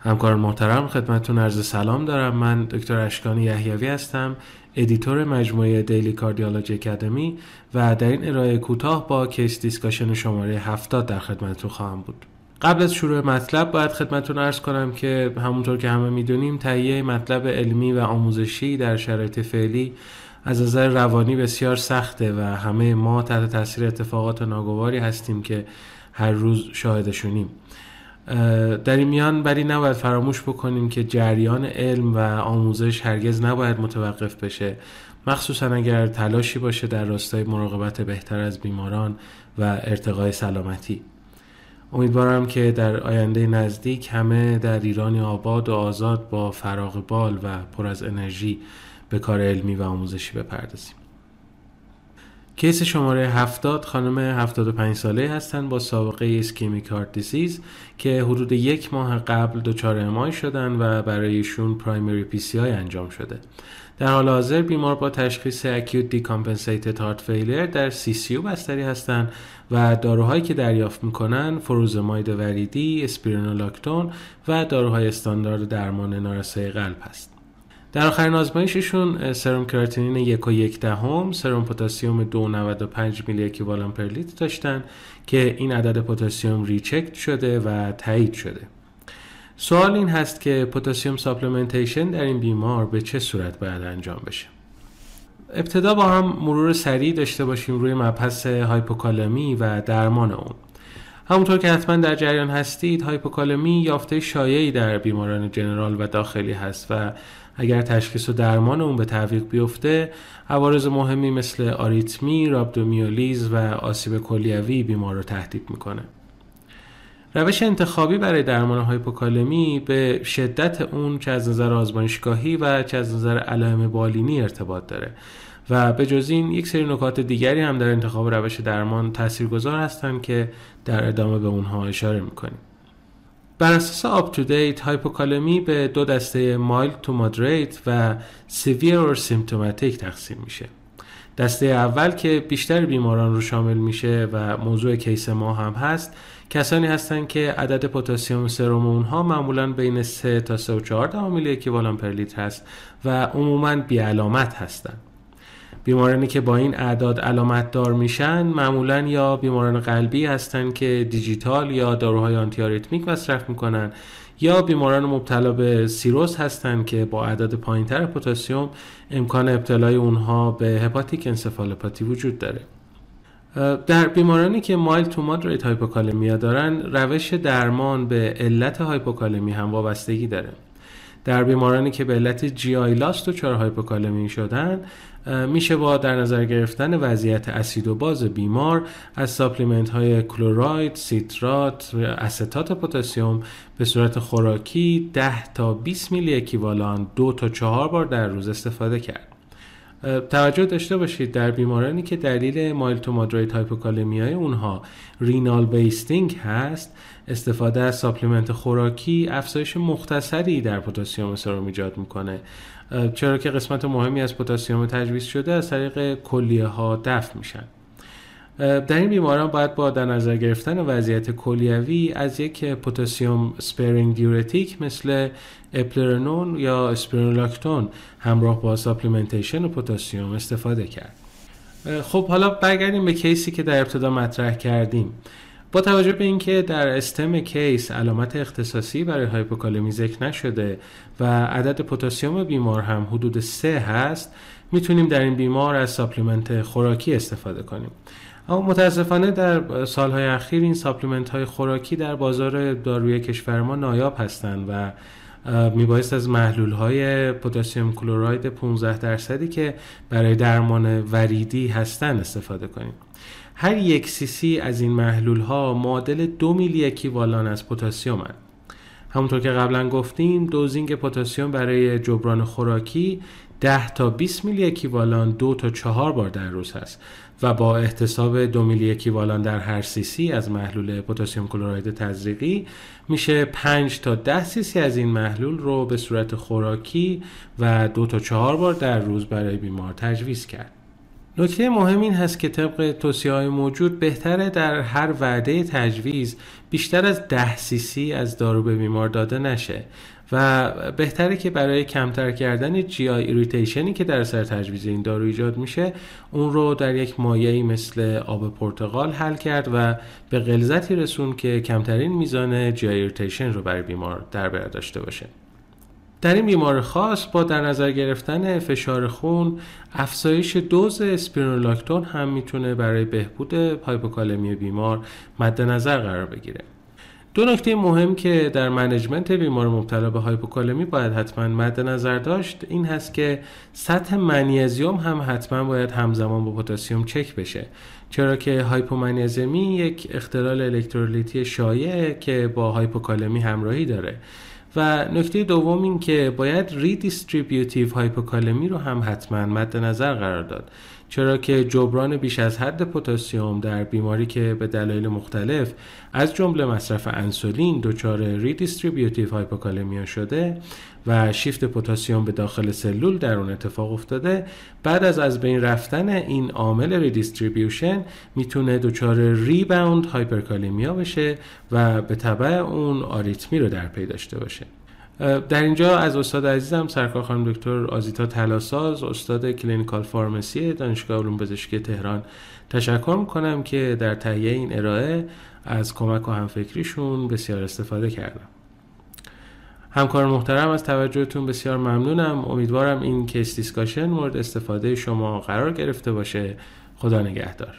همکاران محترم خدمتتون عرض سلام دارم. من دکتر اشکانی یحیوی هستم editor مجموعه Daily Cardiology Academy و در این ارائه کوتاه با case discussion شماره 70 در خدمتتون خواهم بود. قبل از شروع مطلب باید خدمتتون عرض کنم که همونطور که همه می‌دونیم تهیه مطلب علمی و آموزشی در شرایط فعلی از نظر روانی بسیار سخته و همه ما تحت تاثیر اتفاقات ناگواری هستیم که هر روز شاهدشونیم. در این میان بری نباید فراموش بکنیم که جریان علم و آموزش هرگز نباید متوقف بشه. مخصوصا اگر تلاشی باشه در راستای مراقبت بهتر از بیماران و ارتقای سلامتی. امیدوارم که در آینده نزدیک همه در ایرانی آباد و آزاد با فراغ بال و پر از انرژی به کار علمی و آموزشی بپردازیم. case شماره 70 خانم 75 ساله هستند با سابقه ischemic heart disease که حدود یک ماه قبل دچار MI شدن و برایشون primary PCI انجام شده در حال حاضر بیمار با تشخیص acute decompensated heart failure در CCU بستری هستند و داروهایی که دریافت می‌کنن فروزماید وریدی، اسپیرونولاکتون و داروهای استاندارد درمان نارسایی قلب هست. در آخرین آزمایششون سرم کراتینین یک و یک دهم سرم پتاسیم 295 میلی اکیوالان per لیتر داشتن که این عدد پتاسیم recheck شده و تایید شده. سوال این هست که پتاسیم supplementation در این بیمار به چه صورت باید انجام بشه؟ ابتدا با هم مرور سریع داشته باشیم روی مبحث هایپوکالمی و درمان اون. همونطور که حتما در جریان هستید هایپوکالمی یافته شایعی در بیماران general و داخلی هست و اگر تشخیص و درمان اون به تعویق بیفته عوارض مهمی مثل آریتمی، رابدومیولیز و آسیب کلیوی بیمار رو تهدید می‌کنه. روش انتخابی برای درمان هایپوکالمی به شدت اون چه از نظر آزمایشگاهی و چه از نظر علائم بالینی ارتباط داره و به جز این یک سری نکات دیگری هم در انتخاب روش درمان تاثیرگذار هستند که در ادامه به اونها اشاره می‌کنیم. بر اساس UpToDate هایپوکالمی به دو دسته mild to moderate و severe or symptomatic تقسیم میشه. دسته اول که بیشتر بیماران رو شامل میشه و موضوع case ما هم هست کسانی هستند که عدد پتاسیم سرم اونها معمولا بین 3 تا 3 و 4 میلی اکیوالان per لیتر هست و عموما بی علامت هستند بیمارانی که با این اعداد علامت دار میشن معمولا یا بیماران قلبی هستند که دیجیتال یا داروهای آنتی آریتمیک مصرف می‌کنن یا بیماران مبتلا به سیروس هستند که با عدد پایینتر پتاسیم امکان ابتلای اونها به hepatic encephalopathy وجود داره. در بیمارانی که mild to moderate hypokalemia دارن روش درمان به علت هایپوکالمی هم وابستگی داره. در بیمارانی که به علت GI loss دچار هایپوکالمی شدن میشه با در نظر گرفتن وضعیت اسید و باز بیمار از supplement های chloride، سیترات، استات پتاسیم به صورت خوراکی 10 تا 20 میلی اکیوالان دو تا چهار بار در روز استفاده کرد. توجه داشته باشید در بیمارانی که دلیل mild to moderate هایپوکالمی های اونها renal wasting هست استفاده از supplement خوراکی افزایش مختصری در پتاسیم سرم ایجاد می‌کنه. چرا که قسمت مهمی از پتاسیم تجویز شده از طریق کلیه ها دفع میشن. در این بیماران باید با در نظر گرفتن وضعیت کلیوی از یک پتاسیم sparing diuretic مثل اپلرنون یا اسپرینولاکتون همراه با supplementation پتاسیم استفاده کرد. خب حالا برگردیم به case ی که در ابتدا مطرح کردیم. با توجه به اینکه در stem case علامت اختصاصی برای هایپوکالمی ذکر نشده و عدد پتاسیم بیمار هم حدود سه هست می‌تونیم در این بیمار از supplement خوراکی استفاده کنیم. اما متاسفانه در سالهای اخیر این supplement های خوراکی در بازار داروی کشور ما نایاب هستند و میبایست از محلول های پتاسیم کلوراید 15 درصدی که برای درمان وریدی هستن استفاده کنیم هر یک سی سی از این محلول ها معادل دو میلی اکیوالان از پتاسیم هست. همونطور که قبلا گفتیم دوزینگ پتاسیم برای جبران خوراکی 10 تا 20 میلی اکیوالان دو تا چهار بار در روز هست و با احتساب دو میلی اکیوالان در هر سی سی از محلول پتاسیم کلراید تزریقی میشه 5 تا 10 سی سی از این محلول رو به صورت خوراکی و دو تا چهار بار در روز برای بیمار تجویز کرد. نکته مهم این هست که طبق توصیه های موجود بهتره در هر وعده تجویز بیشتر از ده سی سی از دارو به بیمار داده نشه. و بهتره که برای کمتر کردن GI irritation ی که در اثر تجویز این دارو ایجاد میشه اون رو در یک مایعی مثل آب پرتقال حل کرد و به غلظتی رسون که کمترین میزان GI irritation رو برای بیمار در بر داشته باشه. در این بیمار خاص با در نظر گرفتن فشار خون افزایش دوز اسپیرونولاکتون هم می‌تونه برای بهبود هایپوکالمی بیمار مد نظر قرار بگیره. دو نکته مهم که در management بیمار مبتلا به هایپوکالمی باید حتما مد نظر داشت این هست که سطح منیزیوم هم حتما باید همزمان با پتاسیم چک بشه. چرا که هایپومنیزمی یک اختلال الکترولیتی شایع که با هایپوکالمی همراهی داره. و نکته دوم این که باید redistributive هایپوکالمی رو هم حتما مد نظر قرار داد. چرا که جبران بیش از حد پتاسیم در بیماری که به دلایل مختلف از جمله مصرف انسولین دچار redistributive hypokalemia شده و شیفت پتاسیم به داخل سلول در اون اتفاق افتاده. بعد از از بین رفتن این عامل redistribution می‌تونه دچار rebound hyperkalemia بشه و به تبع اون آریتمی رو در پی داشته باشه. در اینجا از استاد عزیزم سرکار خانم دکتر آزیتا طلاساز استاد clinical pharmacy دانشگاه علوم پزشکی تهران تشکر می‌کنم که در تهیه این ارائه از کمک و همفکریشون بسیار استفاده کردم. همکار محترم از توجهتون بسیار ممنونم. امیدوارم این case discussion مورد استفاده شما قرار گرفته باشه. خدا نگهدار.